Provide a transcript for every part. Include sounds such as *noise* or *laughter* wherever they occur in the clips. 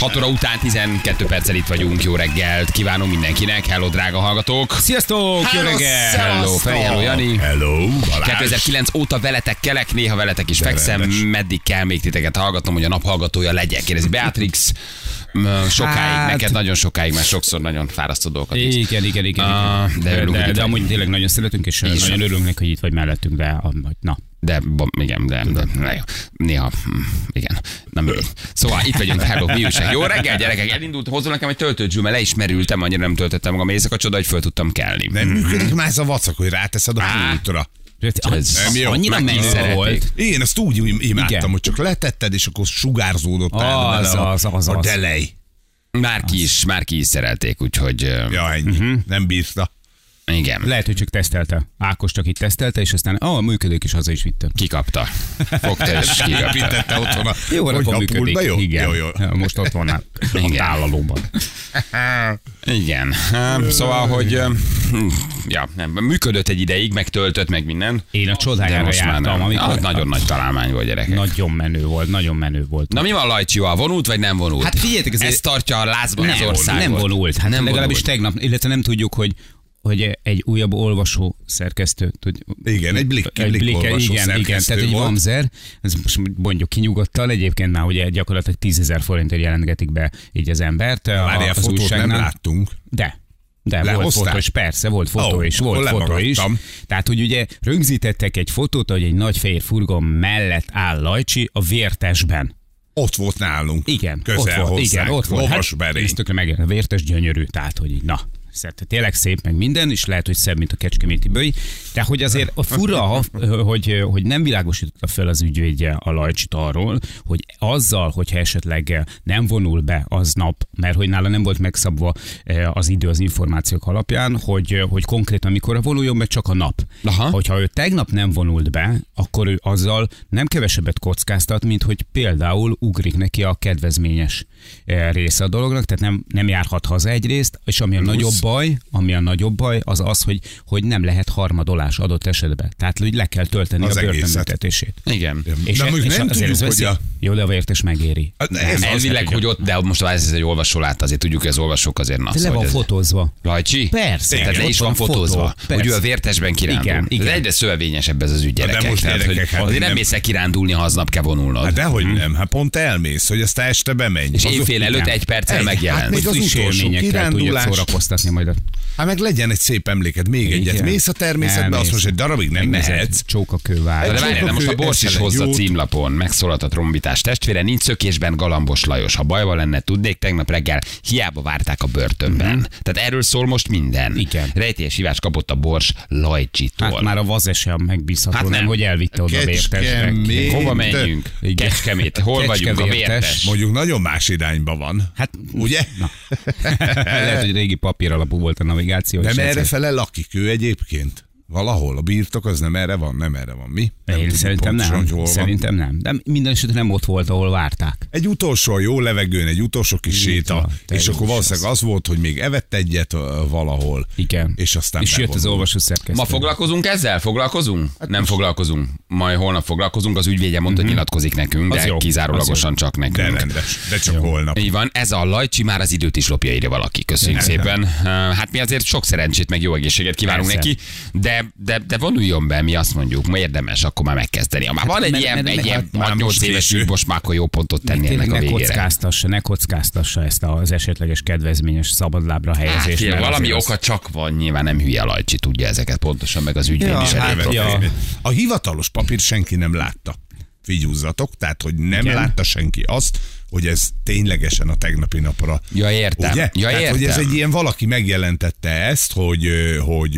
6 óra után 12 perccel itt vagyunk. Jó reggelt kívánom mindenkinek. Hello, drága hallgatók. Sziasztok! Jó reggel! Hello, Feri, hello, Jani. Hello, Balázs. 2009 óta veletek kelek, néha veletek is De fekszem, rendes. meddig kell még titeket hallgatnom, hogy a naphallgatója legyek. Kérdezi Beatrix, sokáig, Hát- neked nagyon sokáig, mert sokszor nagyon fárasztó dolgokat. Igen, igen, igen. Ah, igen. de örülünk, de, de, de amúgy tényleg nagyon szeretünk, és is nagyon örülünk neki, hogy itt vagy mellettünk, de na. De, igen, de, de, de néha, hm, igen, nem mindegy. Szóval itt vagyunk, hello, mi újság? Jó reggel, gyerekek, elindult, hozzon nekem egy töltődzsű, mert le is merültem, annyira nem töltöttem magam éjszaka, csoda, hogy föl tudtam kelni. Nem működik már ez a vacak, hogy ráteszed a Á. pultra. Ez nem jó. Annyira szerették. volt. Én ezt úgy im- imádtam, Igen. hogy csak letetted, és akkor sugárzódott Az, el a, az, az, a az. delej. Már ki is, már ki is szerelték, úgyhogy Ja, ennyi. Mhm. Nem bírta. Igen, Lehet, hogy csak tesztelte. Ákos csak itt tesztelte, és aztán, ah, működik, és haza is vitte. kikapta. Fogta és *laughs* kikapta. Otthon a, Jó, akkor a működik. jó? Igen. Jó, jó. Most ott van a Igen. tálalóban. Igen. Szóval, hogy hm, ja, nem, működött egy ideig, meg töltött, meg minden. Én a csodájára jártam, amikor... Ah, nagyon nagy találmány volt, gyerekek. Nagyon menő volt, nagyon menő volt. Na mi van Lajcsival? Vonult vagy nem vonult? Hát figyeljetek, azért- Ez tartja a lázban nem, az országot. nem vonult. Hát nem legalábbis vonult. tegnap, illetve nem tudjuk, hogy hogy egy újabb olvasó szerkesztő, tud, Igen, egy blik- egy blik blik- olvasó igen, igen, tehát egy volt. mamzer, ez most mondjuk kinyugodtan, egyébként már ugye gyakorlatilag 10 forintért jelentgetik be így az embert. Várjál, fotót nem újságnál. láttunk. De. De volt Lehozták? fotó is, persze, volt fotó Ó, is, volt fotó is. Tehát, hogy ugye rögzítettek egy fotót, hogy egy nagy fehér furgon mellett áll Lajcsi a vértesben. Ott volt nálunk. Igen, Közel ott volt, hozzánk. igen, ott volt. Hát, ez tökre meg, vértes gyönyörű, tehát, hogy így, na, Szert, tényleg szép meg minden, és lehet, hogy szebb, mint a kecskeméti bőj. De hogy azért a fura, hogy, hogy nem világosította fel az ügyvédje a Lajcsit arról, hogy azzal, hogyha esetleg nem vonul be aznap, mert hogy nála nem volt megszabva eh, az idő az információk alapján, hogy, hogy konkrétan mikor vonuljon be, csak a nap. Aha. Hogyha ő tegnap nem vonult be, akkor ő azzal nem kevesebbet kockáztat, mint hogy például ugrik neki a kedvezményes eh, része a dolognak, tehát nem, nem járhat haza egyrészt, és ami a nagyobb baj, ami a nagyobb baj, az az, hogy, hogy nem lehet harmadolás adott esetben. Tehát, hogy le kell tölteni Az a börtönbüntetését. Igen. És, De mondjuk és nem azért tudjuk, hogy a- Jó, de a vértes megéri. Hát ez az, Elvileg, hogy ott, de most ez egy olvasó lát, azért tudjuk, hogy az olvasók azért nasz. De le van ez- fotózva. Lajcsi? Persze. Tehát le is van van fotó, fotózva, hogy ő a vértesben kirándul. Igen, igen. Ez egyre szövevényesebb ez az ügy, gyerekek. most Tehát, gyerekek, hogy hát azért nem mész kirándulni, ha aznap kell vonulnod. Hát dehogy nem, hát pont elmész, hogy aztán este bemenj. És Az- éjfél előtt egy perccel Egy- megjelent. hát még az utolsó kirándulás. szórakoztatni majd a Hát meg legyen egy szép emléked, még egyet. Igen. Mész a természetbe, azt most egy darabig nem mehetsz. Csókakővár. De várjál, de most a Bors is hozza címlapon. Megszólalt a trombitás testvére, nincs szökésben Galambos Lajos. Ha bajban lenne, tudnék, tegnap reggel hiába várták a börtönben. Tehát erről szól most minden. Igen. Rejtélyes hívást kapott a Bors Lajcsitól. Hát már a vazes sem megbízható, Hát nem. nem, hogy elvitte oda a. Hova menjünk? Igen. Kecskemét. Hol vagyunk a vértes? Mondjuk nagyon más irányba van. Hát, Ugye? Na. *laughs* Lehet, hogy régi papír alapú volt a navigáció. Nem erre fele lakik ő egyébként. Valahol a birtok az nem erre van, nem erre van. Mi? Nem Én tudjuk szerintem pontosan, nem. hogy hol van. Szerintem nem. De minden esetre nem ott volt, ahol várták. Egy utolsó jó levegőn, egy utolsó kis Így séta, van, és jó akkor valószínűleg az volt, hogy még evett egyet valahol. Igen. És aztán És jött az olvasó szerkesztő. Ma foglalkozunk ezzel? Foglalkozunk? Nem foglalkozunk. Majd holnap foglalkozunk. Az ügyvédje mondta, hogy nyilatkozik nekünk, Az de jó, kizárólagosan csak De nekünk. rendes, de csak holnap. Így van, ez a Lajcsi már az időt is lopja, írja valaki. Köszönjük szépen. Hát mi azért sok szerencsét, meg jó egészséget kívánunk neki, de, de, de vonuljon be, mi azt mondjuk, ma érdemes akkor már megkezdeni. Ha már van egy mert- ilyen, mert- egy mert- ilyen már 8 most éves most már akkor jó pontot tenni ennek a ne végére. kockáztassa, ne kockáztassa ezt az esetleges kedvezményes szabadlábra Hát, helyezést. mert valami az- oka csak van, nyilván nem hülye a Lajcsi, tudja ezeket pontosan, meg az ügyvéd Ja, is hát, ja. A hivatalos papír senki nem látta. Figyúzzatok, tehát hogy nem Igen. látta senki azt, hogy ez ténylegesen a tegnapi napra. Ja, értem. Ugye? Ja, Tehát, hogy ez értem. egy ilyen valaki megjelentette ezt, hogy, hogy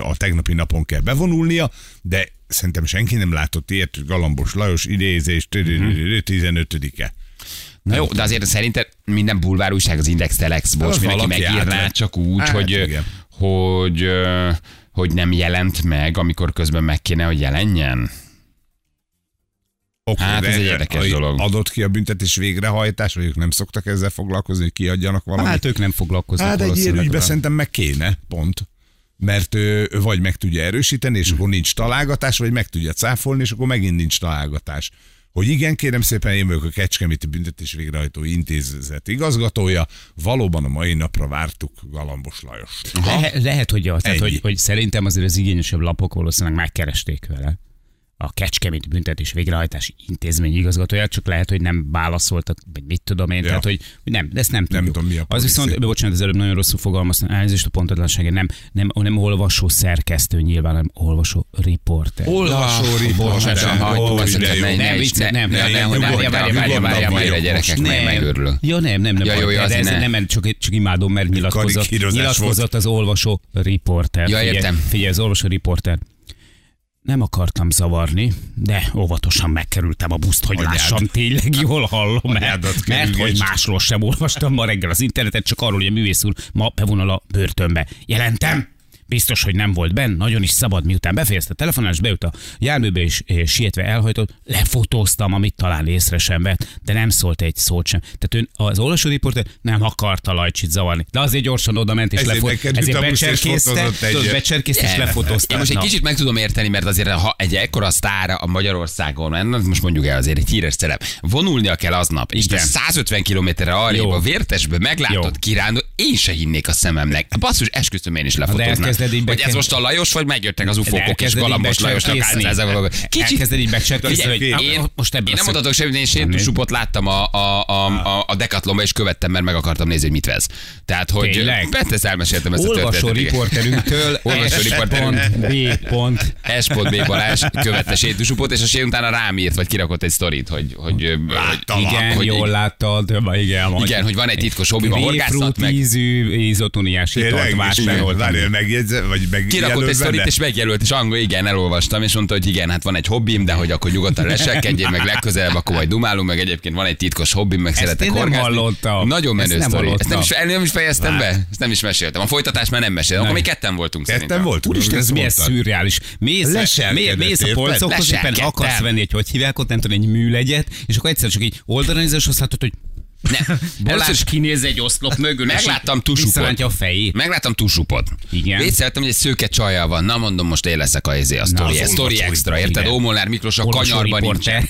a tegnapi napon kell bevonulnia, de szerintem senki nem látott ilyet, Galambos Lajos idézés, 15-e. Na jó, de azért szerintem minden bulvár újság, az Index Telex, most mindenki megírná csak úgy, Hát, hogy, igen. hogy, hogy nem jelent meg, amikor közben meg kéne, hogy jelenjen. Okay, Hát, ez egy érdekes dolog. Adott ki a büntetés végrehajtás, vagy ők nem szoktak ezzel foglalkozni, hogy kiadjanak valamit? Hát ők nem foglalkoznak Hát egy ilyen ügyben szerintem meg kéne, pont. Mert ő, ő vagy meg tudja erősíteni, és akkor nincs találgatás, vagy meg tudja cáfolni, és akkor megint nincs találgatás. Hogy igen, kérem szépen, én vagyok a Kecskeméti Büntetés Végrehajtó Intézet igazgatója. Valóban a mai napra vártuk Galambos Lajost. Lehet, lehet, hogy, az, tehát, hogy, hogy szerintem azért az igényesebb lapok valószínűleg megkeresték vele a Kecskemét Büntetés Végrehajtási Intézmény igazgatóját, csak lehet, hogy nem válaszoltak, vagy mit tudom én, Ja. tehát hogy, nem, ezt nem tudjuk. tudom, mi a az viszont, bocsánat, az előbb nagyon rosszul fogalmaztam, elnézést a pontatlansága, nem, nem, nem olvasó szerkesztő nyilván, hanem olvasó riporter. Olvasó Bocsánat, riporter. Nem, nem, ne- nem, ne- nem, ne- nem, ne- várjál, várjál, várjál, várjál, várjál, várjál, várjál, gyerekek, meg megőrülök. Ja, nem, nem, nem. Ja, jó, jó, de azért ez ne. nem, csak, csak imádom, mert nyilatkozott, nyilatkozott az olvasó riporter. Ja, Figyelj, értem. Figyelj, az olvasó riporter. Nem akartam zavarni, de óvatosan megkerültem a buszt, hogy Anyád. lássam, tényleg jól hallom, mert, mert hogy másról sem olvastam ma reggel az internetet, csak arról, hogy a művész úr ma bevonul a börtönbe. Jelentem! Biztos, hogy nem volt benn, nagyon is szabad, miután befejezte a telefonálást, beült a járműbe és, és sietve elhajtott, lefotóztam, amit talán észre sem vett, de nem szólt egy szót sem. Tehát ön, az olvasó riporter nem akarta Lajcsit zavarni, de azért gyorsan oda ment és Ezért lefot, bekerült ezért becserkészte, becserkészte és lefotózta. Én most egy kicsit meg tudom érteni, mert azért ha egy ekkora sztár a Magyarországon, most mondjuk el azért egy híres szerep, vonulnia kell aznap, és te Igen. 150 kilométerre arrébb a vértesbe meglátott Jó. kirándul, én se hinnék a szememnek. Basszus, esküszöm én is lefotóznám. Elkezded így Hogy ez most a Lajos, vagy megjöttek az ufókok, és Galambos ezzel valami. Kicsit Elkezded így hogy én, most ebből én nem mondhatok semmit, én sétusupot láttam a, a, a, a, a Decathlonba, és követtem, mert meg akartam nézni, hogy mit vesz. Tehát, hogy Tényleg? Bettesz elmeséltem ezt a Olvasó történetet. igen. riporterünktől *laughs* Olvasó S riporterünk. pont, B pont. S.B. Balázs követte sétusupot, és a sé utána rám írt, vagy kirakott egy sztorit, hogy, hogy, hogy Igen, hogy, jól láttad, igen, igen, hogy van egy titkos hobbi, a horgászat, Grapefruit meg ízű, izotoniás italt vásároltam. várjál, vagy kirakott megjelöl egy sztorit, és megjelölt, és angol, igen, elolvastam, és mondta, hogy igen, hát van egy hobbim, de hogy akkor nyugodtan leselkedjél, meg legközelebb, akkor majd dumálunk, meg egyébként van egy titkos hobbim, meg szeretek én nem hallottam. Nagyon menő Ezt nem sztori. Ezt nem is, hallottam. nem is fejeztem be? Ezt nem is meséltem. A folytatás már nem meséltem. Akkor még ketten voltunk Ketten szerintem. voltunk. Úristen, ez ezt milyen szürreális. Mész, mész, a polcokhoz, éppen akarsz venni egy, hogy hívják ott, nem tudom, egy műlegyet, és akkor egyszer csak így oldalra nézel, és azt látod, hogy Ne. *laughs* Balázs kinéz egy oszlop mögül, Megláttam tusupot. a fejét. Megláttam tusupot. Igen. Vészéltem, hogy egy szőke csajjal van. Na mondom, most én leszek a, izé, a sztori, a sztori extra, érted? Ómolnár Miklós a kanyarban nincsen.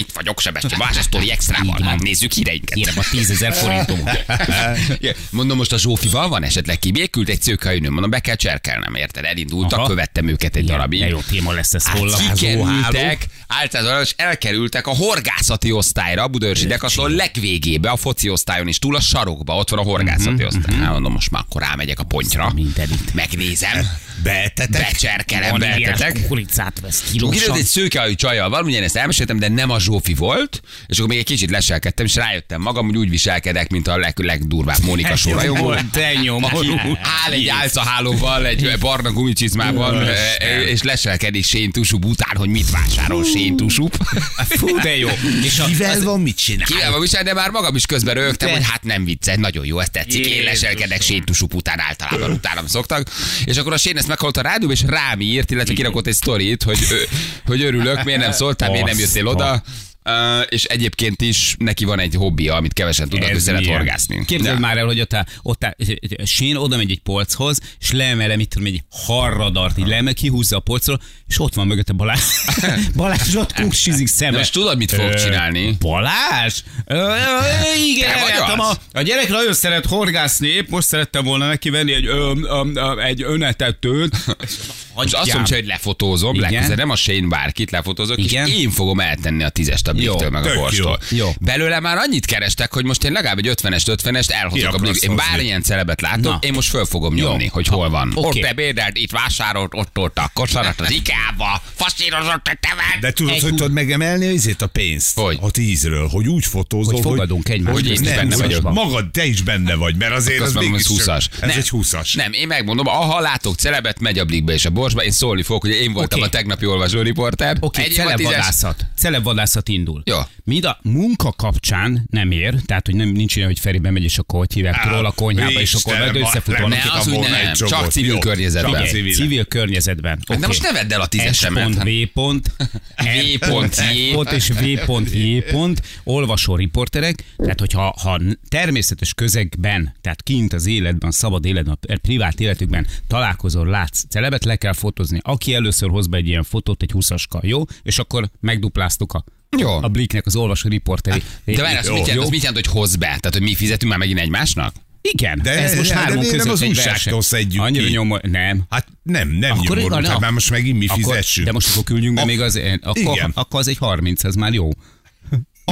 Itt vagyok, Sebestyén Balázs, a sztori extrával. Nézzük híreinket. Kérem a tízezer forintomat. *laughs* Igen. Mondom, most a Zsófival van esetleg kibékült egy szőkehajnő, mondom, be kell cserkelnem, érted? Elindultak, Aha. követtem őket egy Igen, darabig. jó téma lesz ez Hát kikerültek, általában és elkerültek a horgászati osztályra, a Budaörsi Decathlon legvégébe, a foci osztályon is túl a sarokba, ott van a horgászati osztály. Hát mondom, most már akkor rámegyek a pontyra, Mindenit. megnézem, Beetetek? becserkelem, betetek. kukoricát vesz kilósan. egy szőkehajú csajjal van, ugyan ezt elmeséltem, de nem a Zsófi volt, és akkor még egy kicsit leselkedtem, és rájöttem magam, hogy úgy viselkedek, mint a leg, legdurvább Mónika sorajongó. Volt, te nyomorú. Áll egy álcahálóval, egy barna gumicsizmában, e, és leselkedik Shane Tusup után, hogy mit vásárol Shane Tusup. Fú, de jó. És a, Kivel van, mit csinál? Kivel van viselni, de már magam is közben rögtem, hogy hát nem vicces, nagyon jó, ezt tetszik. Én leselkedek Shane Tusup után általában, utánam szoktak. És akkor a Shane ezt meghallott a rádióban, és rám írt, illetve kirakott egy sztorit, hogy, hogy örülök, miért nem szóltál, miért nem jöttél oda. Uh, és egyébként is neki van egy hobbija, amit kevesen tudnak, ő szeret horgászni. Képzeld Ja. már el, hogy ott, áll- ott áll, Sén oda megy egy polchoz, és leemel, mit tudom, egy harradart, így leemel, kihúzza a polcról, és ott van mögötte Balázs. *laughs* Balázs ott kuksizik szembe. De most tudod, mit fogok Ö, csinálni? Balázs? Igen, a, a gyerek nagyon szeret horgászni, épp most szerettem volna neki venni egy, egy önetetőt. Most azt mondja, hogy lefotózom, legközelebb nem a Shane bárkit lefotózok, és én fogom eltenni a tízest a Bliktől, Jó, meg a Borstól. Belőle már annyit kerestek, hogy most én legalább egy 50-est, 50-est elhozok a Blik. Én bármilyen celebet látok, én most föl fogom nyomni, hogy hol van. Oké. Ott ebédelt, itt vásárolt, ott ott a kosarat az IKEA-ba, faszírozott a tevet. De tudod, hogy tudod megemelni izét a pénzt? Hogy? A tízről, hogy úgy fotózol, Hogy fogadunk egymást. Hogy én benne vagyok. Magad, te is benne vagy, mert azért az mégis ez 20-as. Ez egy 20-as. Nem, én megmondom, ha látok celebet, megy a blikbe, és a sorsban én szólni fogok, hogy én voltam Oké. a tegnapi. Oké, év a tízes. celebvadászat. Celebvadászat indul. Jó. Mind a munka kapcsán nem ér, tehát hogy nem, nincs ilyen, hogy Feri bemegy, és akkor hogy hívják, troll a konyhába, és akkor összefutanak. nem, Ne, az úgy nem, egy csak civil környezetben. Csak civil. civil környezetben. Hát de most ne vedd el a S tízesemet. pont. V pont, *laughs* V pont, J. pont és V pont, J pont, olvasó riporterek, tehát hogyha ha természetes közegben, tehát kint az életben, szabad életben, a privát életükben találkozol, látsz celebet, le kell fotózni. Aki először hoz be egy ilyen fotót, egy 20-aska, jó? És akkor megdupláztuk a, Jó. a Bliknek az olvasó riporteri. De várj, az mit, jelent, az mit jelent, hogy hoz be? Tehát, hogy mi fizetünk már megint egymásnak? Igen, De- ez most hármon miért nem között az újságtól szedjük Annyira ki? nyomor, nem. Hát nem, nem Akkor- nyomorult, hát már most megint mi Akkor, fizessünk. de most akkor küldjünk be még az, akkor, Igen. akkor az egy 30, ez már jó.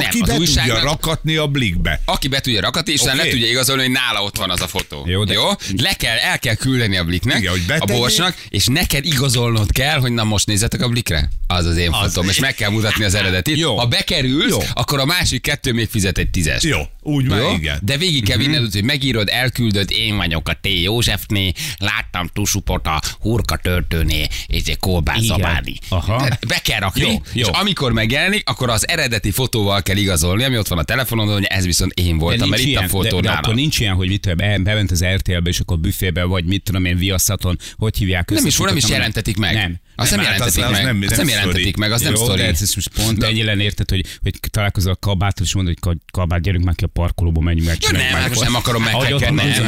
Aki Nem, be újságnak- tudja rakatni a blikbe. Aki be tudja rakatni, és okay. le tudja igazolni, hogy nála ott van az a fotó. Jó, de- Jó? Le kell, el kell küldeni a bliknek, Igen, hogy a borsnak, és neked igazolnod kell, hogy na most nézzetek a blikre. Az az én Az. fotóm, és meg kell mutatni az eredetit. Jó. Ha bekerülsz, Jó. akkor a másik kettő még fizet egy tízes. Jó, úgy már Jó? igen. De végig kell vinned, hogy megírod, elküldöd, én vagyok a T. Józsefné, láttam tusupot a hurka törtőné, és egy. Aha. Be kell rakni, Jó, és jó. amikor megjelenik, akkor az eredeti fotóval kell igazolni, ami ott van a telefonon, hogy ez viszont én voltam, mert itt a fotó de, de akkor nincs ilyen, hogy mit tudom, be- bement az RTL-be, és akkor büfébe, vagy mit tudom én, viaszaton, hogy hívják Nem is, nem is jelentetik meg. Nem. Azt nem, Nem, az- jelentetik az meg. nem- Azt nem nem jelentetik sztori. meg, az nem Jó, sztori. de ez most pont ennyi lenne, érted, hogy, hogy találkozol a kabáttal, és mondod, hogy ka- kabát, gyerünk már ki a parkolóba, menjünk meg. Ja, nem, hát most nem akarom Ahogy ott húzol- Nem,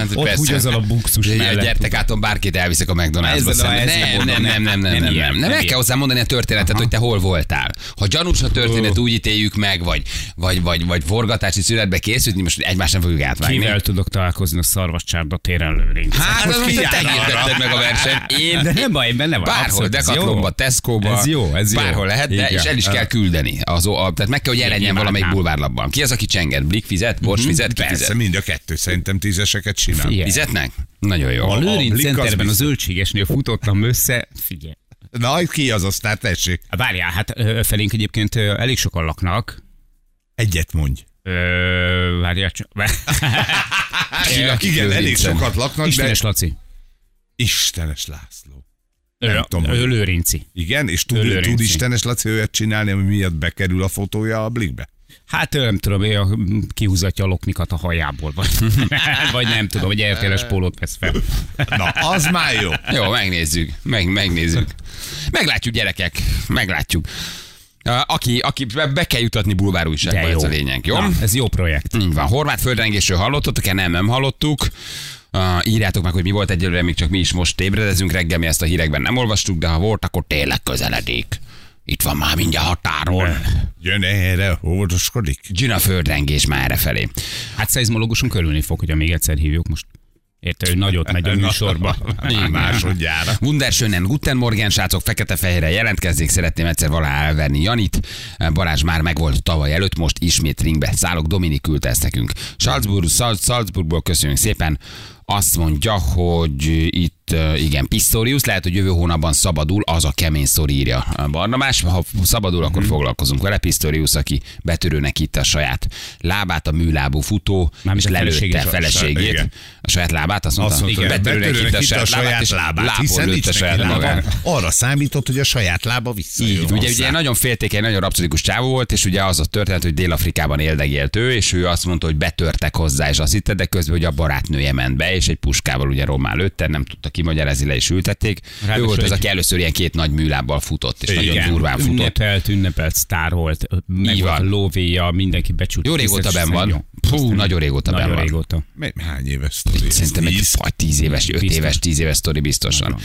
hát a buxus mellett. Gyertek át, bárkit elviszek a McDonald'sba Nem, nem, nem, nem, nem, nem nem, nem. nem Nem kell hozzá mondani a történetet, hogy te hol voltál. Ha gyanús a történet, úgy ítéljük meg, vagy, vagy, vagy, vagy forgatási születbe készült, most egymást nem fogjuk átvágni. Kivel tudok találkozni a szarvascsárda téren lőrinc? Hát, az te meg a versenyt. Én De nem baj, én benne vagy. Bárhol, ez Decathlonba. Tesco-ba, Ez jó, ez jó. bárhol lehet, de és el is kell küldeni. Az, a, tehát meg kell, hogy jelenjen valamelyik bulvárlapban. Ki az, aki csenget? Blik fizet? Bors fizet? Ki Persze, fizet? mind a kettő szerintem tízeseket csinál. Fizetnek? Nagyon jó. A Lőrinc Centerben a zöldségesnél futottam össze, figyelj. Na, ki az aztán, tessék. Várjál, hát felénk egyébként elég sokan laknak. Egyet mondj. Ö, Várjál csak. *laughs* Igen, elég sokat laknak, Istenes de Laci. Istenes László. Nem tudom, ö, hogy- Lőrinci. Igen, és tud, Lőrinci. tud Istenes Laci olyat csinálni, ami miatt bekerül a fotója a blikbe? Hát nem tudom, ő kihúzatja a loknikat a hajából, vagy, *laughs* vagy nem tudom, hogy RTL-es pólót vesz fel. Na, az már jó. *laughs* Jó, megnézzük. Meg, megnézzük. Meglátjuk, gyerekek. Meglátjuk. Aki, aki be, kell jutatni bulvár újságba, ez a lényeg, jó? Na, ez jó projekt. Így van. Horvát földrengésről hallottatok-e? Nem, nem hallottuk. Uh, írjátok meg, hogy mi volt egyelőre, még csak mi is most ébredezünk reggel, mi ezt a hírekben nem olvastuk, de ha volt, akkor tényleg közeledik. Itt van már mindjárt határon. Jön erre, óvodoskodik. Gina földrengés már errefelé. Hát szeizmológuson körülni fog, hogyha még egyszer hívjuk most. Érte, hogy nagyot megy a műsorba. *laughs* Másodjára. Wunderschönen Guten Morgen, srácok, fekete-fehérre jelentkezzék, szeretném egyszer valahol elverni Janit. Balázs már megvolt tavaly előtt, most ismét ringbe szállok, Dominik küldte ezt nekünk. Salzburg, Salz, Salzburgból köszönjük szépen. Azt mondja, hogy itt igen, Pistorius, lehet, hogy jövő hónapban szabadul, az a kemény sztori írja a Barnabás. Ha szabadul, akkor foglalkozunk vele. Pistorius, aki betörőnek itt a saját lábát, a műlábú futó, Mármint és a lelőtte a a- feleségét. igen. A saját lábát, azt mondta, Azt mondta, hogy betörőnek itt a saját lábát, lábon hiszen nincs neki saját lába. magát. Arra számított, hogy a saját lába visszajön. Így, ugye, ugye nagyon féltékeny, nagyon rapszodikus csávó volt, és ugye az a történet, hogy Dél-Afrikában éldegélt ő, és ő azt mondta, hogy betörtek hozzá, és azt hitte, de közben, hogy a barátnője ment be, és egy puskával ugye rommá lőtte, nem tudta kimagyarázni, le is ültették. ő Ráadásul volt az, egy- aki először ilyen két nagy műlábbal futott, és nagyon Igen. durván futott. Ünnepelt, ünnepelt sztár volt, meg Így van. lóvéja, mindenki becsült. Jó régóta benn van. Hú, nagyon régóta Nagyon van. régóta. Mi- Hány éves sztori? Szerintem egy Tíz? vagy tíz éves, öt éves, tíz éves sztori biztosan.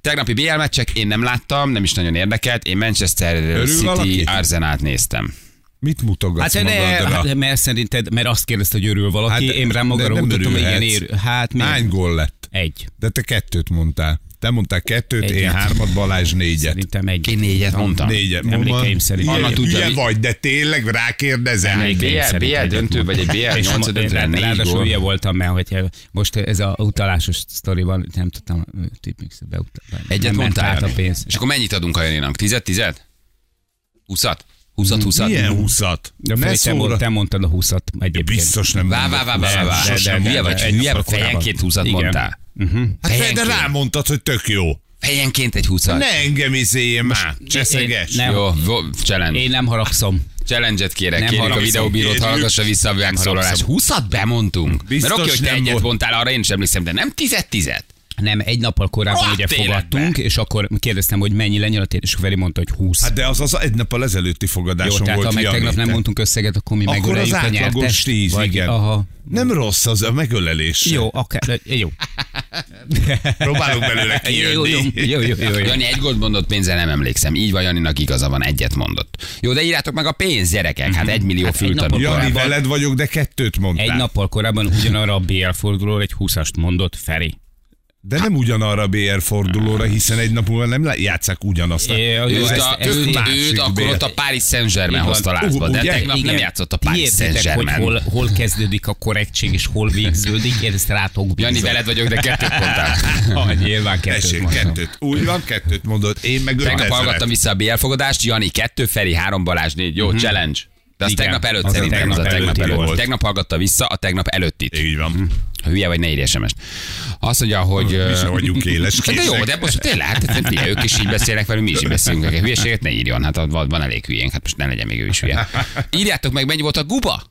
Tegnapi BL meccsek én nem láttam, nem is nagyon érdekelt. Én Manchester Örül City valaki? Arzenát néztem. Mit mutogatsz Hát, ne, magadra? hát, mert szerinted, mert azt kérdezte, hogy örül valaki, Hát, én rám magamra mutattam, hogy igen, örülhetsz. ér, hát miért? Hány gól lett? Egy. De te kettőt mondtál. Te mondtál kettőt, Egyet. én hármat, Balázs négyet. Szerintem egy. Én négyet mondtam. Négyet. Emlékeim szerint. Anna Hülye, tudja, hülye mi- vagy, de tényleg rákérdezem. Egy BL, BL döntő, mondtam. vagy egy BL És 8 mo- döntőre én négy Ráadásul hülye voltam, mert hogy most ez a utalásos sztoriban nem tudtam tipmixet beutalni. Egyet nem mondtál? át a pénz. És akkor mennyit adunk a Janinak? Tizet, tizet? Húszat? Húszat, húszat? Milyen húszat? De Ne te, mond, szóra. te mondtad a 20-at egyébként. Biztos nem Vá, vá, vá, vá, vá, húszat. Hülye vagy, hülye vagy, fejenként húszat Igen. mondtál. Hát te- de Fejenként. rámondtad, hogy tök jó. Fejenként egy 20 Ne engem izéljen már, cseszeges. Nem. Jó, challenge. Én nem haragszom. Challenge-et kérek, Nem kérjük a videóbírót, Kérjük. hallgassa vissza a megszólalást. 20-at bemondtunk. Biztos Mert oké, hogy te egyet mondtál, arra én sem emlékszem, de nem tizet tizet. Nem, egy nappal korábban Rohadt ugye fogadtunk, és akkor kérdeztem, hogy mennyi lenyilatét, és Feri mondta, hogy 20. Hát de az az egy nappal ezelőtti Jó, fogadáson tehát volt ha meg tegnap nem mondtunk összeget, akkor mi Akkor az megöleljük a átlagos nyertest? 10, Vagy- igen. Aha. Nem rossz az a megölelés. Jó, akár, jó. *laughs* Próbálunk belőle Jó, jó, kijönni. jó, jó, jó, jó. Jani egy gólt mondott, pénzzel nem emlékszem. Így vagy Janinak igaza van, egyet mondott. Jó, de írjátok meg a pénz, gyerekek. Hát egy millió Hát egy fültanú. Jani, veled vagyok, de kettőt mondtál. Egy nappal korábban ugyanarra a BL fordulóra egy 20-ast mondott Feri. De nem ugyanarra a BR fordulóra, hiszen egy nap múlva nem játszák ugyanazt. É, jó, Őt, ezt- a, őt, akkor bér. ott a Paris Saint-Germain hozta lázba, de Ugye? tegnap nem játszott a Paris Értitek, hogy Saint-Germain. hol, hol kezdődik a korrektség, és hol végződik, én ezt rátok bízom. Jani, veled vagyok, de kettőt mondtál. *laughs* Ha, nyilván kettőt mondtam. kettőt. Úgy van, kettőt mondott. Én meg Tegnap hallgattam vissza a BL fogadást, Jani kettő, Feri három, Balázs négy. Jó, challenge. De az Igen, tegnap előtt az a szerintem, az a tegnap tegnap előtt. Tegnap hallgatta vissza a tegnap előttit. Így van. Hülye vagy, ne írj sms Azt mondja, hogy... Mi sem vagyunk éles de jó, de most tényleg, hát hát, figyelj, ők is így beszélnek velünk, mi is így beszélünk. nekik. Hülyeséget ne írjon, hát van, van elég hülyénk, hát most ne legyen még ő is hülye. *laughs* Írjátok meg, mennyi volt a guba?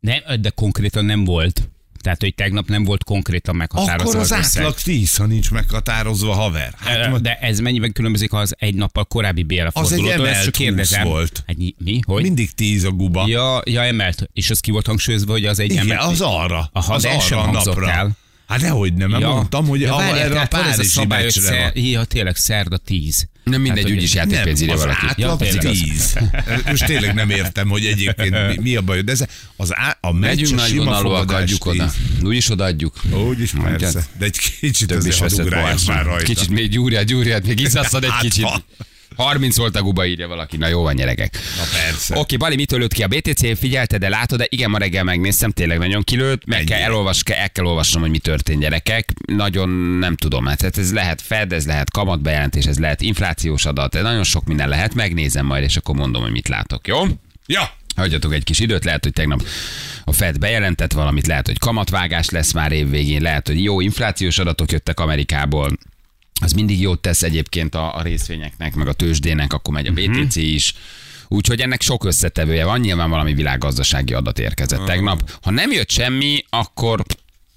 Nem, de konkrétan nem volt. Tehát, hogy tegnap nem volt konkrétan meghatározva Akkor az összeg. átlag 10, ha nincs meghatározva, haver. Hát, De ez mennyiben különbözik az egy nappal korábbi BL fordulótól? emelt Ezt csak 20 kérdezem. volt. Hát, mi-? Hogy? mindig 10 a guba. Ja, ja, emelt. És az ki volt hangsúlyozva, hogy az egy Igen, emelt. az arra. Aha, az de arra a napra. el. Hát dehogy nem, ja. mondtam, hogy ja, várjál, erre a Párizsi meccsre van. ja, tényleg szerda 10. Nem mindegy, hogy- úgyis játékpénz írja az valaki. átlag Ja, tényleg. 10. Most tényleg nem értem, hogy egyébként mi, mi a baj, de ez az á, a meccs Megyünk a sima vonalúak, fogadás adjuk oda. 10. Úgyis odaadjuk. Úgy is Mondjad. persze. De egy kicsit Több is azért veszett hadugráljas már rajta. Kicsit még gyúrjad, gyúrjad, még izzasztad egy Hát, kicsit. Ha. 30 volt a guba, írja valaki. Na jó van, gyerekek. Na persze. Oké, Bali, mitől lőtt ki a BTC? Figyelte, de látod, de igen, ma reggel megnéztem, tényleg nagyon kilőtt. Meg Ennyi. kell elolvas, kell, el kell olvasnom, hogy mi történt, gyerekek. Nagyon nem tudom, hát hát ez lehet Fed, ez lehet kamatbejelentés, ez lehet inflációs adat, nagyon sok minden lehet. Megnézem majd, és akkor mondom, hogy mit látok, jó? Ja, Hagyjatok egy kis időt, lehet, hogy tegnap a Fed bejelentett valamit, lehet, hogy kamatvágás lesz már évvégén, lehet, hogy jó inflációs adatok jöttek Amerikából, az mindig jót tesz egyébként a, a részvényeknek, meg a tőzsdének, akkor megy a BTC is. Úgyhogy ennek sok összetevője van, nyilván valami világgazdasági adat érkezett tegnap. Ha nem jött semmi, akkor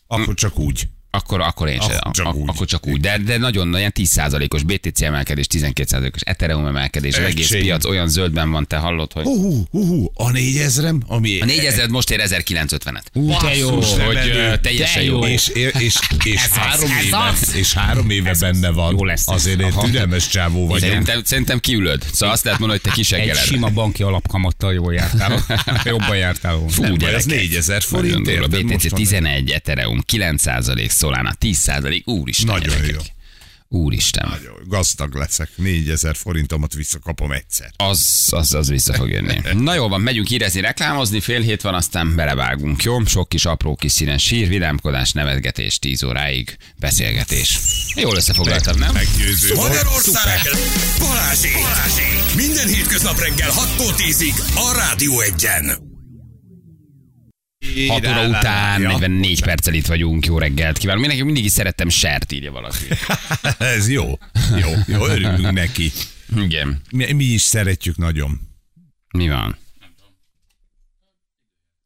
akkor csak úgy. Akkor, akkor én sem. Akkor csak Ak- úgy. Akkor csak úgy. De, de nagyon olyan 10%-os BTC emelkedés, 12%-os Ethereum emelkedés, az egész piac olyan zöldben van, te hallod, hogy Hú, hú, hú, hú, a négyezrem, ami... a 4000 most ér 1950-et. Ú, te jó. Hogy teljesen jó. jó. És, és, *laughs* és, és, Ez az, három ez éve, az. és három éve benne van. Jó lesz ez. Azért egy Aha. türelmes csávó vagy. Szerintem, szerintem kiülöd. Szóval azt lehet mondani, hogy te Egy kiseggeled. sima banki alapkamattal jól jártál. *laughs* Jobban jártál. Fú, az 4000 Nagyon forint, érted? BTC Most van- 11, Ethereum 9%, Solana 10%, úristen. Nagyon gyerekek. jó. Úristen. Nagyon gazdag leszek, 4000 forintomat visszakapom egyszer. Az, az, az vissza fog jönni. *laughs* Na jó van, megyünk hírezni, reklámozni, fél hét van, aztán belevágunk, jó? Sok kis apró kis színes sír, vidámkodás, nevetgetés, 10 óráig beszélgetés. Jól összefoglaltam, nem? Meggyőző. Magyarország! Balázsék! Balázsék! Minden hétköznap reggel 6-tól 10-ig a Rádió Egyen. 6 óra után, 44 perccel itt vagyunk, jó reggelt kívánok. Mindenki mindig is szerettem sert, írja valaki. *laughs* Ez jó. Jó, jó, örülünk neki. Igen. Mi, mi is szeretjük nagyon. Mi van?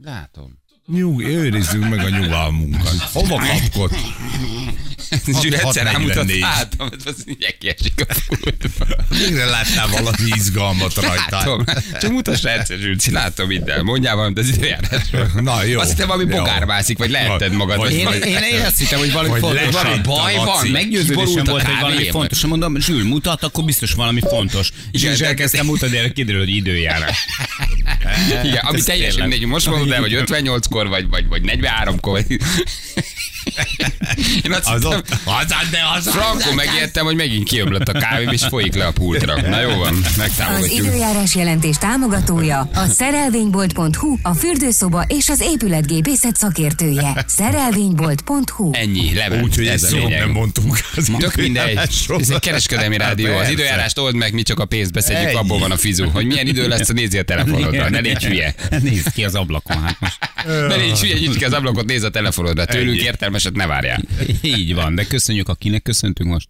Látom. Nyug, őrizzünk meg a nyugalmunkat. Hova kapkod? Zsűr egyszer rámutat, 644. látom, hogy az így kiesik a fulba. Végre láttál valami izgalmat rajta. Látom. Csak mutassa egyszer, Zsülci, látom minden. Mondjál valamit az időjárásról. *laughs* Na jó. Azt hittem, valami bogár mászik, vagy lehetted magad. Vagy- Én, én, én azt hittem, hogy valami Vagy fontos. Valami baj van, meggyőződésem volt, hogy valami fontos. Mondom, Zsül, mutat, akkor biztos valami fontos. És elkezdtem mutatni, erre kiderül, hogy időjárás. *laughs* igen, ami Ez teljesen mindegy, most mondod el, vagy 58-kor, vagy, vagy, vagy 43-kor, vagy... *laughs* Én azt Az hittem, az, de az, Frankon megértem, hogy megint kiöblött a kávé, és folyik le a pultra. Na jó van, Az megtámogatjuk. időjárás jelentés támogatója a szerelvénybolt.hu, a fürdőszoba és az épületgépészet szakértője. Szerelvénybolt.hu Ennyi, level. Úgyhogy ez a nem mondtunk. Az Tök mindegy. Ez egy kereskedelmi rádió. Az időjárást old meg, mi csak a pénzt beszedjük, Ennyi. abból van a fizu. Hogy milyen idő lesz, nézi a telefonodra. Ne légy hülye. Nézd ki az ablakon, hát most. Ne légy hülye, nyisd ki az ablakot, nézz a telefonodra. Tőlünk Ennyi. értelmeset ne várjál. Így van, de köszönjük, akinek köszöntünk most.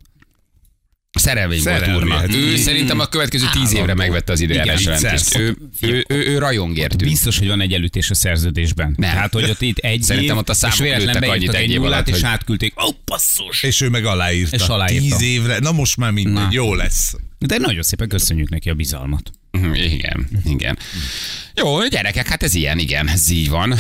szerelvény volt Szerelmi, Urma. hát Ő így- szerintem a következő tíz évre megvette az időjárás jelentést. Ő, ő, ő, ő rajong értünk. Biztos, hogy van egy elütés a szerződésben. Nem. Tehát, hogy ott itt egy Szerintem év, ott a számok és véletlen annyit egy év alatt, és hogy- átküldték. Ó, basszus! És ő meg aláírta. És aláírta. Tíz évre. Na most már mindegy, Na. jó lesz. De nagyon szépen köszönjük neki a bizalmat. Mhm, Igen, igen. Jó, gyerekek, hát ez ilyen, igen, ez így van.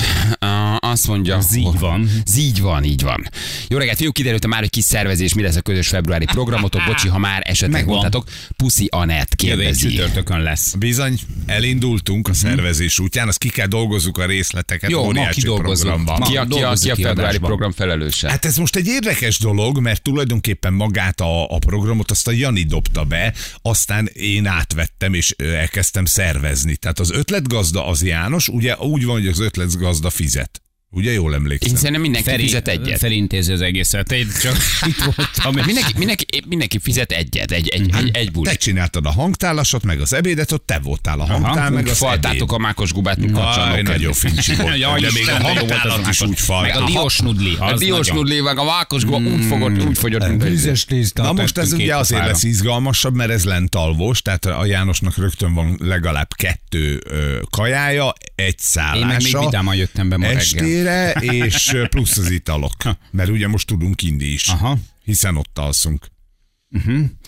Azt mondja... Ez így van. Ez így van, így van. Jó reggelt, fiúk, kiderült már, hogy kis szervezés, mi lesz a közös februári programotok. Bocsi, ha már esetleg Megvan. mondhatok. Puszi Anett Jövő kérdezi. csütörtökön lesz. Bizony, elindultunk a szervezés útján, azt ki kell dolgozzuk a részleteket. Jó, ma programban. Ma. Ki a, ki a, ki a februári program felelőse? Hát ez most egy érdekes dolog, mert tulajdonképpen magát a, a programot azt a Jani dobta be, aztán én átvettem és elkezdtem szervezni. Tehát az ötletgazda az János, ugye úgy van, hogy az ötletgazda fizet. Ugye jól emlékszem? Én szerintem mindenki Feri, fizet egyet. Ferintézi az egészet. Én csak *laughs* itt voltam. és- Mindenki, mindenki, mindenki fizet egyet, egy, egy, egy, egy Te bulit. csináltad a hangtálasat, meg az ebédet, ott te voltál a hangtál, meg Úgy az faltátok a mákos gubát, mint kacsanok. nagyon fincsi volt. *laughs* Jaj, de még a hangtálat a is mákos. úgy falt. Meg a diós nudli. A az diós nudli, meg a vákos guba úgy fogott, úgy fogyott, mint tésztát Na most ez ugye azért lesz izgalmasabb, mert ez lent alvos, tehát a Jánosnak rögtön van legalább kettő kajája, egy szállása. Én meg még vidáman jöttem be ma reggel. Estére, és plusz az italok. Mert ugye most tudunk inni is, Aha. hiszen ott alszunk.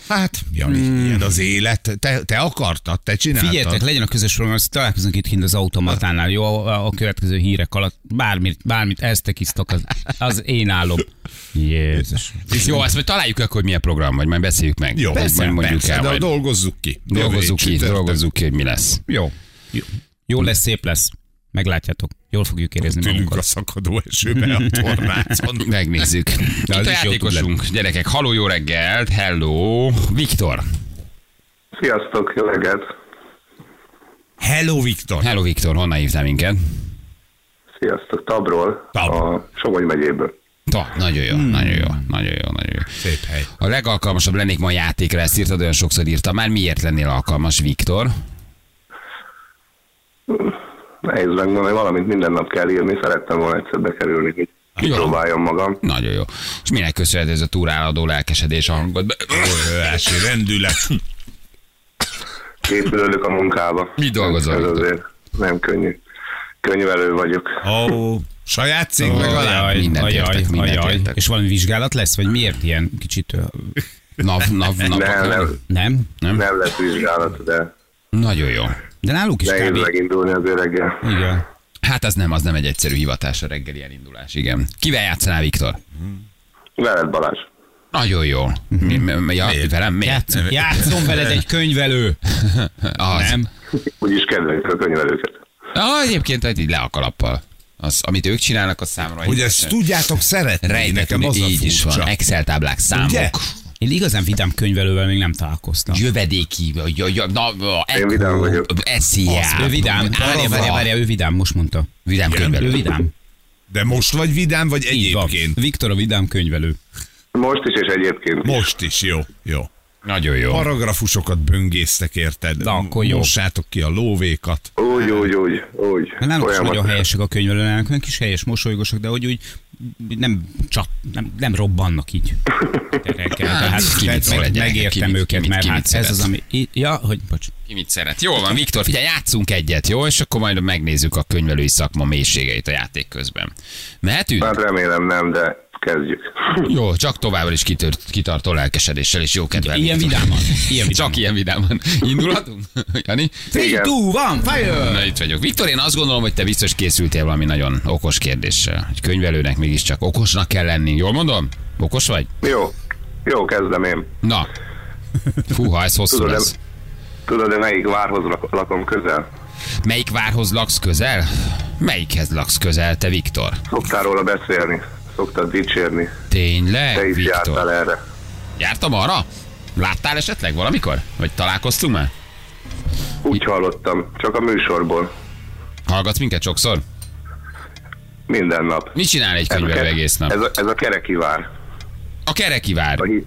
Hát, Jani, ilyen az élet. Te, te akartad, te csináltad. Figyeljetek, legyen a közös program, azt találkozunk itt kint az automatánál, jó? A, a következő hírek alatt bármit, bármit eztekisztok, az, az én állom. Jézus. Jó, azt majd találjuk akkor, hogy milyen program, vagy majd beszéljük meg. Jó, Majd persze, mondjuk persze, el, de majd. dolgozzuk ki. Dolgozzuk ki, dolgozzuk ki, hogy mi lesz. Jó. Jó, jó lesz, szép lesz. Meglátjátok. Jól fogjuk érezni Ülünk a magunkat. szakadó esőbe a tornácon. *laughs* Megnézzük. Itt a az játékosunk. Gyerekek, haló, jó reggelt, hello. Viktor. Sziasztok, jó reggelt! Hello, Viktor. Hello, Viktor, honnan hívtál minket? Sziasztok, Tabról, Tab. a Somogy megyéből. Ta, nagyon jó, nagyon jó, nagyon jó, nagyon jó. Szép hely. A legalkalmasabb lennék ma a játékra, ezt írtad, olyan sokszor írtam. Már miért lennél alkalmas, Viktor? Nehéz megmondani, valamit minden nap kell írni, szerettem volna egyszer bekerülni, hogy kipróbáljam magam. Nagyon jó. És minek köszönhető ez a túráladó lelkesedés a hangodban? Óriási rendület. Képülődök a munkába. Mi dolgozol, Ez azért nem könnyű. Könyvelő vagyok. Ó, saját cég legalább. Ajaj, mindent ajaj, értek, mindent ajaj. értek. És valami vizsgálat lesz, vagy miért ilyen kicsit... *laughs* Nav, nav, nav, Nem, nem, Nem? nem? nem lesz vizsgálat, de Nagyon jó. De náluk is nehéz kb. megindulni az reggel. Igen. Hát az nem, az nem egy egyszerű hivatás a reggeli elindulás, igen. Kivel játszanál, Viktor? Veled Balázs. Nagyon jó. Mi, mi, ja, velem miért? Játszom, játszom veled egy könyvelő. *laughs* Az. Nem? Úgyis kedveljük a könyvelőket. Ah, egyébként hogy így le a kalappal. Az, amit ők csinálnak, az számomra Hogy egy- ezt tudjátok szeretni, nekem rejtetlen, az a így is van. furcsa. Excel táblák, számok. Ugye? Én igazán vidám könyvelővel még nem találkoztam. Jövedéki, ja, ja, na, Én vidám vagyok. SZIA. Ő vidám, várja, várja, várja, ő vidám, most mondta. Vidám Ő könyvelő. vidám. De most vagy vidám, vagy Így van. egyébként? Viktor a vidám könyvelő. Most is, és egyébként is. Most is, jó, jó. Nagyon jó. Paragrafusokat böngésztek, érted? Na, akkor jó. Mossátok ki a lóvékat. Úgy, úgy, úgy, úgy. Is Folyamat- nagyon helyesek a könyvelőnek, olyan kis helyes, mosolygosak, de hogy úgy nem, csat, nem, nem robbannak így. Reggel, tehát ki mit meg, megértem őket, mert hát ez szeret? az, ami... Ja, hogy, bocs. Ki mit szeret? Jó van, Viktor, figyelj, játszunk egyet, jó? És akkor majd megnézzük a könyvelői szakma mélységeit a játék közben. Mehetünk? Hát remélem nem, de kezdjük. *laughs* Jó, csak továbbra is kitört, kitartó lelkesedéssel és jó kedvel. Ilyen vidáman. Ilyen vidáman. Csak ilyen vidáman. Indulhatunk? *laughs* Jani? 3, Igen. 2, 1, fire! Na itt vagyok. Viktor, én azt gondolom, hogy te biztos készültél valami nagyon okos kérdéssel. Egy könyvelőnek mégiscsak okosnak kell lenni. Jól mondom? Okos vagy? Jó, jó, kezdem én. Na. Fúha, ez hosszú Tudod, lesz. Tudod, de melyik várhoz lak- lakom közel? Melyik várhoz laksz közel? Melyikhez laksz közel, te Viktor? Szoktál róla beszélni, szoktad dicsérni. Tényleg, Te is Viktor? jártál erre. Jártam arra? Láttál esetleg valamikor? Vagy találkoztunk már? Úgy hallottam, csak a műsorból. Hallgatsz minket sokszor? Minden nap. Mit csinál egy könyvelő egész nap? ez a, ez a kereki vár. A kereki vár. A, hí,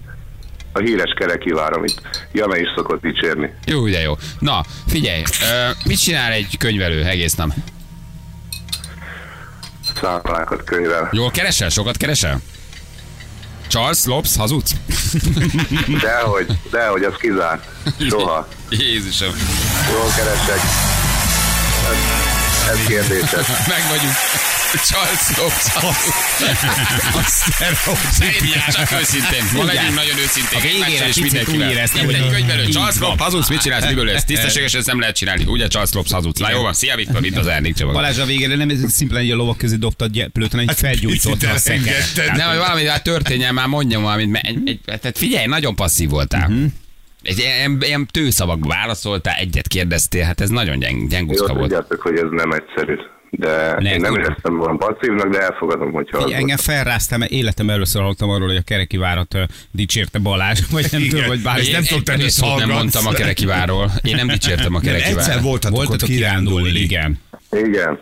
a híres kereki vár, amit Jana is szokott dicsérni. Jó, de jó. Na, figyelj, ö, mit csinál egy könyvelő egész nap? Számlákat könyvel. Jól keresel? Sokat keresel? Charles, lopsz, hazudsz? *laughs* Dehogy, dehogy, az kizárt. Soha. Jézusom. Jól keresek. Ez, ez kérdéses. Meg vagyunk. Charles lopsz, hazudsz. Csak őszintén. Ma legyünk nagyon őszinték. A végére és mindenkivel. úgy éreztem, hogy egy könyvelő. Charles lopsz, hazudsz, mit csinálsz, miből lesz? Tisztességesen ezt nem lehet csinálni. Ugye Charles lopsz, hazudsz. Na jó van, szia Viktor, itt az Árnyék csomag. Balázs a végére nem ez szimplán egy a lovak közé dobtad gyeplőt, hanem egy felgyújtott a szekeret. elengedted. Nem, hogy valami hát történjen, már mondjam valamit. tehát figyelj, nagyon passzív voltál. Mhm. Egy ilyen, ilyen tőszavakba válaszoltál, egyet kérdeztél, hát ez nagyon gyeng, gyenguszka volt. tudjátok, hogy ez nem egyszerű. De Ne, én nem éreztem volna passzívnak, de elfogadom, hogyha Figyelj, engem felráztam, mert életem először hallottam arról, hogy a kereki várat ö, dicsérte Balázs, *laughs* vagy nem tudom, hogy bár Ezt nem egy szót nem mondtam a kerekiváról. Én nem dicsértem a Nem, egyszer kerekiváról. voltatok, ott kirándulni. igen. Igen.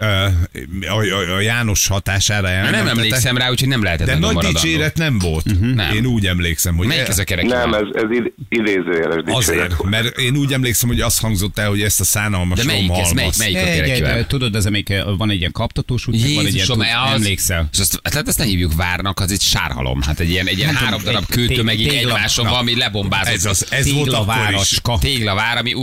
A, a, a János hatására Nem, nem emlékszem rá, úgyhogy nem lehetett De nagy dicséret nem volt. Nem. Én úgy emlékszem, hogy... Melyik ez a kerekivár? Nem, ez, ez id- idézőjeles dicséret Azért, volt. mert én úgy emlékszem, hogy azt hangzott el, hogy ezt a szánalmas De melyik ez? Melyik, melyik a Egy, egy, kerekivár? tudod, ez amelyik ö, van egy ilyen kaptatós út, meg van egy ilyen, Jézusom, az- emlékszel? És azt, hát ezt ne hívjuk várnak, az egy sárhalom. Hát egy ilyen, egy ilyen Nem három darab kőtömeg így egymáson na. van, ami lebombázott. Ez, az, ez volt is. Téglaváracska. Téglavár, ami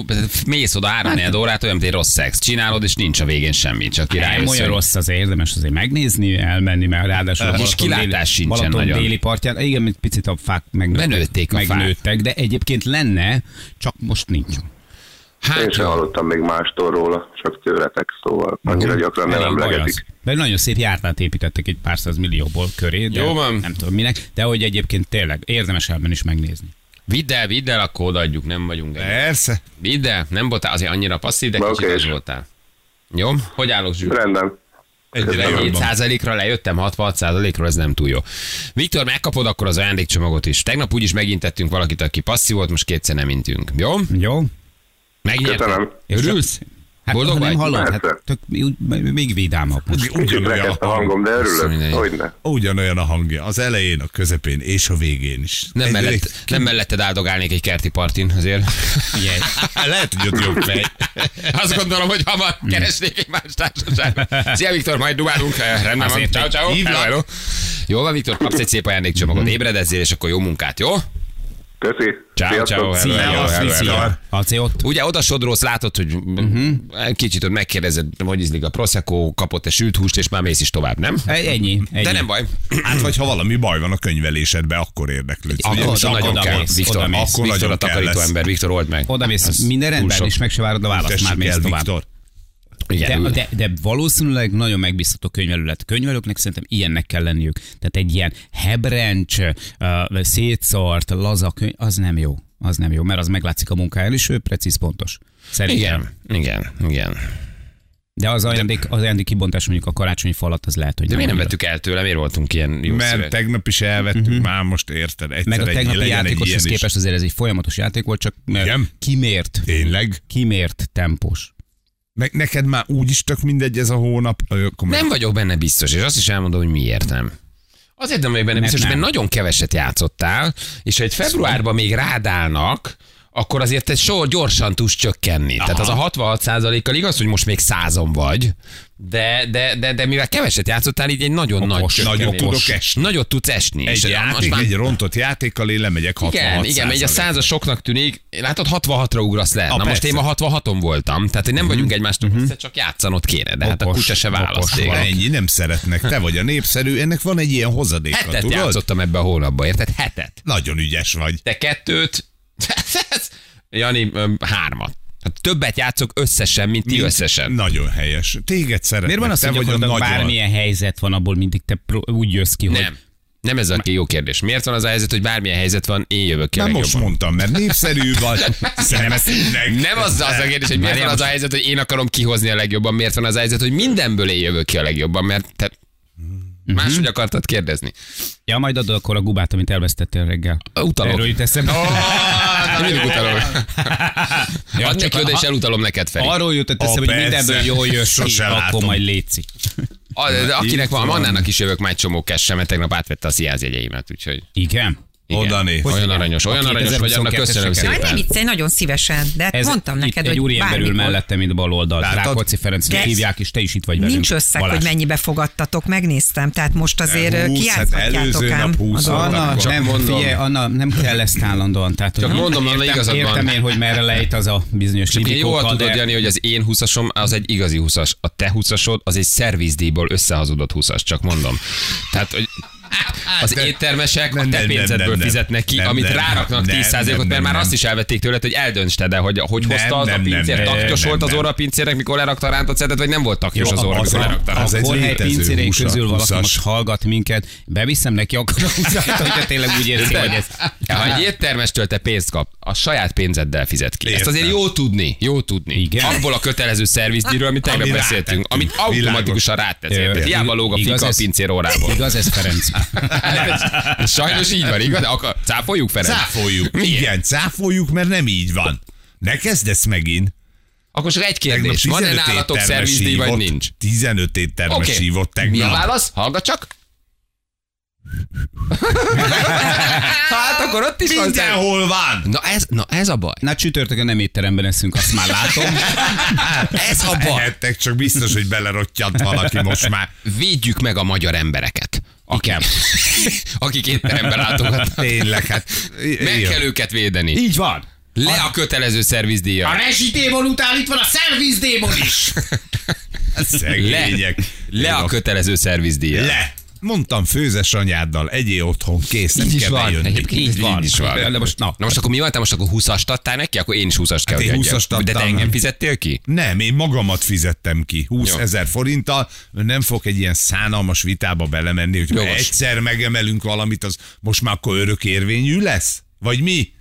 mész oda három órát, olyan, mint egy rossz szex. Csinálod, és nincs a végén semmi, csak Nem királyos. olyan rossz az érdemes azért megnézni, elmenni, mert ráadásul a És Balaton kilátás déli, sincsen Balaton nagyon. déli partján, igen, mint picit a fák megnőttek, Benőtték a fák. megnőttek, de egyébként lenne, csak most nincs. Én Hát sem jó. hallottam még mástól róla, csak tőletek, szóval annyira gyakran nem emlegetik. De nagyon szép jártát építettek egy pár száz millióból köré, de Jó van. nem tudom minek, de hogy egyébként tényleg érdemes elmenni is megnézni. Vidd el, vidd el, akkor odaadjuk, nem vagyunk. ennyi. Persze. Vidd el, nem voltál azért annyira passzív, de kicsit oké. az voltál. Jó? Hogy állok, Zsül? Rendben. Egyre jobban. 7%-ra lejöttem, 66%-ról ez nem túl jó. Viktor, megkapod akkor az ajándékcsomagot is. Tegnap úgyis megint tettünk valakit, aki passzív volt, most kétszer nem intünk. Jó? Jó? Megnyerted? Köszönöm. Örülsz? Hát Boldog ha nem vagy? hallod, hát tök, úgy, még vidámabb most. Kicsit Ugyanolyan a a hang. hangom, de örülök. Hogyne. Ugyanolyan a hangja. Az elején, a közepén és a végén is. Nem, Egy- mellett, nem melletted áldogálnék egy kerti partin azért. Ugye, *laughs* Lehet, hogy ott jobb *laughs* fej. Azt gondolom, hogy hamar keresnék egy más társaságot. Szia Viktor, majd dumálunk. Eh, Rendben van. Azért, Ciao, hogy ciao. hello. Jó van, Viktor, kapsz egy szép ajándékcsomagot. Ébredezzél, és akkor jó munkát, jó? Köszi. Ciao, ciao, hello, Szia, hello, azt hello, viszi. hello. Haci ott. Ugye oda sodrósz, látod, hogy uh-huh. kicsit ott megkérdezed, hogy ízlik a Prosecco, kapott-e sült húst, és már mész is tovább, nem? Ennyi, ennyi. De nem baj. Hát, vagy ha valami baj van a könyvelésedben, akkor érdeklődsz. Akkor oda- oda, nagyon oda kell. mész, Viktor, oda mész. akkor Viktor nagyon a takarító ember, Viktor old meg. Oda mész, minden rendben, és meg se várod a választ, már mész tovább. Viktor. Igen, De, de, de valószínűleg nagyon megbízható könyvelő lett. Könyvelőknek szerintem ilyennek kell lenniük. Tehát egy ilyen hebrencs, uh, szétszart, laza könyv, az nem jó. Az nem jó, mert az meglátszik a munkáján, és ő precíz pontos. Szerintem. igen, igen, igen. De az ajándék, az ajándék kibontás mondjuk a karácsonyi falat, az lehet, hogy De miért nem vettük el tőle? Miért voltunk ilyen jó Mert szívek? tegnap is elvettük, uh-huh. már most érted. Egyszer Meg a tegnapi játékoshoz képest azért ez egy folyamatos játék volt, csak Igen? kimért, Tényleg? kimért tempós. Meg neked már úgyis tök mindegy ez a hónap. Meg- Nem vagyok benne biztos, és azt is elmondom, hogy miért nem. Azért nem vagyok benne biztos, mert nagyon keveset játszottál, és ha egy februárban még rádálnak, akkor azért egy sor gyorsan tudsz csökkenni. Aha. Tehát az a 66 kal igaz, hogy most még százon vagy, de, de, de, de mivel keveset játszottál, így egy nagyon nagy Okos, csökkenés. nagyot tudok esni. Nagyot tudsz esni. Egy és játék, most már- egy rontott játékkal én lemegyek 66 igen, igen, egy a százas soknak tűnik. Látod, 66-ra ugrasz le. A, Na most persze. én ma 66-on voltam. Tehát hogy nem vagyunk egymástól messze, csak játszanod kéne. De hát a Okos, kutya se választ. Ennyi, nem szeretnek. Te vagy a népszerű, ennek van egy ilyen hozadéka, Hetet tudod? játszottam ebbe a hónapba, érted? Hetet. Nagyon ügyes vagy. Te kettőt, *laughs* Jani hármat. Hát többet játszok összesen, mint ti Mint- összesen. Nagyon helyes. Téged szeretnek. Miért van az, te hogy vagy a nagy bármilyen helyzet van, abból mindig te pro- úgy jössz ki, hogy Nem. Nem ez a jó kérdés. Miért van az a helyzet, hogy bármilyen helyzet van, én jövök ki Nem most legjobban? mondtam, mert népszerű vagy. *laughs* Nem az az a kérdés, hogy miért van az a helyzet, hogy én akarom kihozni a legjobban, miért van az a helyzet, hogy mindenből én jövök ki a legjobban, mert te máshogy akartad kérdezni. ja, majd adod akkor a gubát, amit elvesztettél reggel. Utalok. Erről jut eszembe. Én mindig utalom. Ja, Add csak oda, a- és elutalom neked, Feri. Arról jutott eszembe, hogy mindenből jól jössz ki, akkor majd létszik. A, de akinek van. Annának is jövök már egy csomó kesse, mert tegnap átvette a sziázjegyeimet, úgyhogy Igen? Igen. Oda néz. Olyan aranyos, olyan aranyos vagy, annak 2022-es köszönöm siker. Jaj, ne szépen. viccelj, nagyon szívesen, de hát Ez mondtam neked, egy hogy úriember ül bármikor. mellette, mint bal oldal. Látod? Rákóczi Ferencnek hívják, és te is itt vagy velünk. Nincs összeg, Balázs. hogy mennyibe fogadtatok, megnéztem, tehát most azért húsz, hát kiátszhatjátok ám. Anna, nem, figyelj, Anna, nem kell ezt állandóan. Tehát, hogy Csak mondom, Anna, igazad van. értem én, hogy merre lejt az a bizonyos Csak jól libikókkal, tudod, Jani, hogy az én 20-asom az egy igazi 20-as. A te 20-asod az egy szervizdíjból összehazudott 20-as, csak mondom. Tehát, hogy az de- éttermesek nem, a te nem, pénzedből nem, nem. fizetnek ki, Nem, amit nem, ráraknak nem, 10%-ot, nem, mert már azt is elvették tőled, hogy eldöntsd de hogy hogy Nem, hozta az a nem, nem, pincér, nem, volt az óra a pincérnek, mikor lerakta a rántott vagy nem volt taktyos az óra, az mikor a- lerakta rá. az egy húsa- közül valaki most hallgat minket, beviszem neki akkor a *laughs* hogyha tényleg úgy érzi, hogy ez... Ha egy éttermestől te pénzt kap, a saját pénzeddel fizet ki. Ezt azért jó tudni, jó tudni. Igen. Abból a kötelező szervizdíjról, amit tegnap beszéltünk, rátettünk. amit automatikusan rátesz. Hiába lóg a fika a pincér órából. Igaz ez, Ferenc? *laughs* Sajnos így van, igaz? Akar, cáfoljuk, Ferenc? Cáfoljuk. Miért? Igen, cáfoljuk, mert nem így van. Ne kezdesz megint. Akkor csak egy Tegnap kérdés. Van-e 15 nálatok szervizdíj, vagy nincs? 15 éttermes Oké. hívott Mi a tegnap. válasz? Hallgat csak. *laughs* hát akkor ott is. Mindenhol van. Na ez, na ez a baj. Na csütörtökön nem étteremben eszünk, azt már látom. *laughs* Ez a baj. Ehettek, csak biztos, hogy belerottyant valaki most már. Védjük meg a magyar embereket. Akik, *laughs* akik étteremben látogatnak. Tényleg, hát. Meg kell őket védeni. Így van. Le a kötelező szervizdíjat. rezsidémon után itt van a szervizdémon is. *laughs* Le, Szegények. le a kötelező szervizdíjat. Le. Mondtam főzes anyáddal, egyé otthon, kész, nem Így kell van. bejönni. Egyébként így van. Így is van. De most, na, Na most akkor mi van? Te most akkor 20-ast adtál neki, akkor én is 20-ast kell, Hát én hogy adjak. 20-ast De te engem fizettél ki? Nem, én magamat fizettem ki 20 Jó. ezer forinttal, nem fog egy ilyen szánalmas vitába belemenni, hogy egyszer megemelünk valamit, az most már akkor örök érvényű lesz? Vagy mi?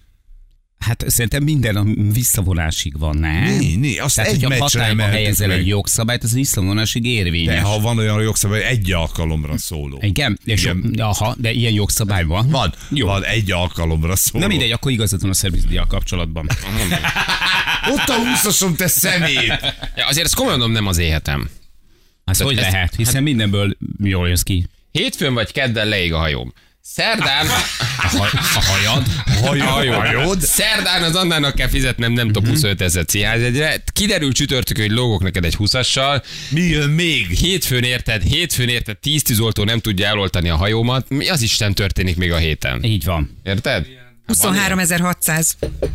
Hát szerintem minden a visszavonásig van, nem? Né, né, azt Tehát, egy hogyha hatályba helyezel meg. egy jogszabályt, az visszavonásig érvényes. De ha van olyan jogszabály, egy alkalomra szóló. Igen, és Igen. aha, de ilyen jogszabály van. Van, Jó. van egy alkalomra szóló. Nem mindegy, akkor igazad van a szervizdíjjal kapcsolatban. Ott a húszosom, te szemét! Ja, azért ezt komolyan mondom, nem az éhetem. Az hogy ezt- lehet? Hiszen mindenből jól jössz ki. Hétfőn vagy kedden leég a hajóm. Szerdán... A, a hajad. Hajó, hajod? Szerdán az Annának kell fizetnem nem tudom 25 ezer CH1-re. Kiderül csütörtökön, hogy lógok neked egy 20-assal. Mi jön még? Hétfőn érted, hétfőn érted, 10 tűzoltó nem tudja eloltani a hajómat. Mi az Isten történik még a héten? Így van. Érted? 23.600.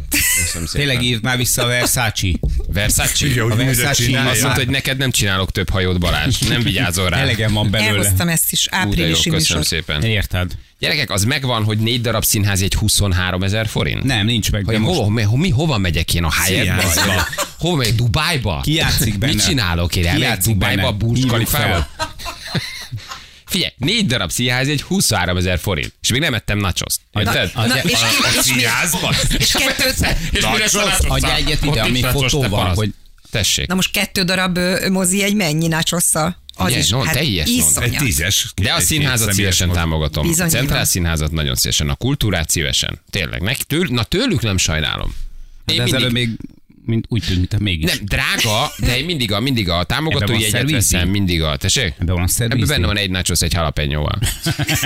Köszönöm szépen. Tényleg írd már vissza a Versace. Versace? Ugye, hogy A Versace csinálja. Azt mondta, hogy neked nem csinálok több hajót, Balázs. Nem vigyázol rá. Elegem van belőle. Elhoztam ezt is, Ú, áprilisi köszönöm műsor. szépen. Érted? Gyerekek, az megvan, hogy négy darab színház egy 23 ezer forint? Nem, nincs meg. Hogy hova, mi, mi, hova megyek én a Hyattba? Hova megyek? Dubájba? Ki játszik benne? Mit csinálok én? Ki játszik Dubájba, Burj? Figyelj, négy darab színház egy 23 ezer forint. És még nem ettem nachoszt. Érted? Na, Na, és, A és, és, színházban? és kettőt, És mire? Adja egyet ide, ami fotóval, hogy Tessék. na most kettő darab mozi egy mennyi nácsosszal? Az Ugye, is, no, hát teljes iszonyat. Egy tízes. De a színházat szívesen mozi. támogatom. Bizony, a Centrál van. színházat nagyon szívesen. A kultúrát szívesen. Tényleg. Nek, től, na tőlük nem sajnálom. Én de mindig, még mint, úgy tűnt, mint mégis. nem, drága, de én mindig a, mindig a van jegyet veszem, mindig a, tessék? Ebben van szervizdíj? Ebben benne van egy nachos egy jalapenyóval.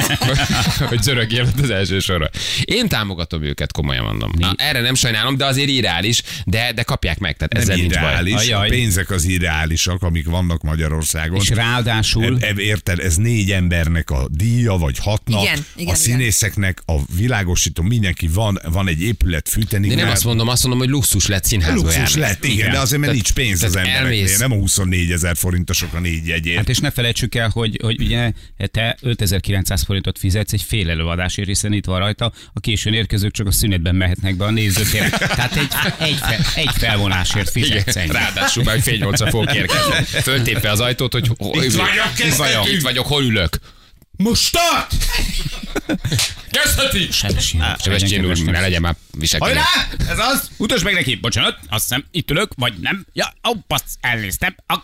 *laughs* hogy zörögjél az első sorra. Én támogatom őket, komolyan mondom. Na, erre nem sajnálom, de azért irreális, de, de kapják meg, tehát ezzel Nem nincs baj. irreális, a Ajaj. pénzek az irreálisak, amik vannak Magyarországon. És ráadásul E- e- Érted, ez négy embernek a díja, vagy hatnak. Igen, igen, a színészeknek, a világosító, mindenki van, van egy épület fűteni. De nem azt mondom, azt mondom, hogy luxus lett színházba Luxus járni. lett, igen, Igen. de azért, mert Tehát- nincs pénz az embereknél. Nem a 24 ezer forintosok a négy jegyért. Hát és ne felejtsük el, hogy, hogy ugye te 5900 forintot fizetsz egy fél előadásért, hiszen itt van rajta, a későn érkezők csak a szünetben mehetnek be a nézőtérre. Tehát egy, egy, fel, egy felvonásért fizetsz ennyi. ráadásul már fél nyolcra fogok érkezni. Föltépve az ajtót, hogy ho, Itt vagyok, itt vagyok, itt vagyok, hol ülök. Most start! Kezdheti! Sebestyén. Sebestyén úr, ne legyen már viselkedni. Hajrá! Ez az! Utasd meg neki! Bocsánat, azt hiszem itt ülök, vagy nem? Ja, ó, passz, elnéztem. A,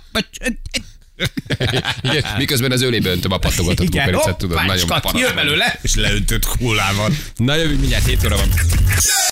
*laughs* Igen, miközben az ölébe öntöm a pattogatott kukoricát, tudod, nagyon jön paraszt. belőle. És leöntött kólával. Na jövünk mindjárt, 7 óra van.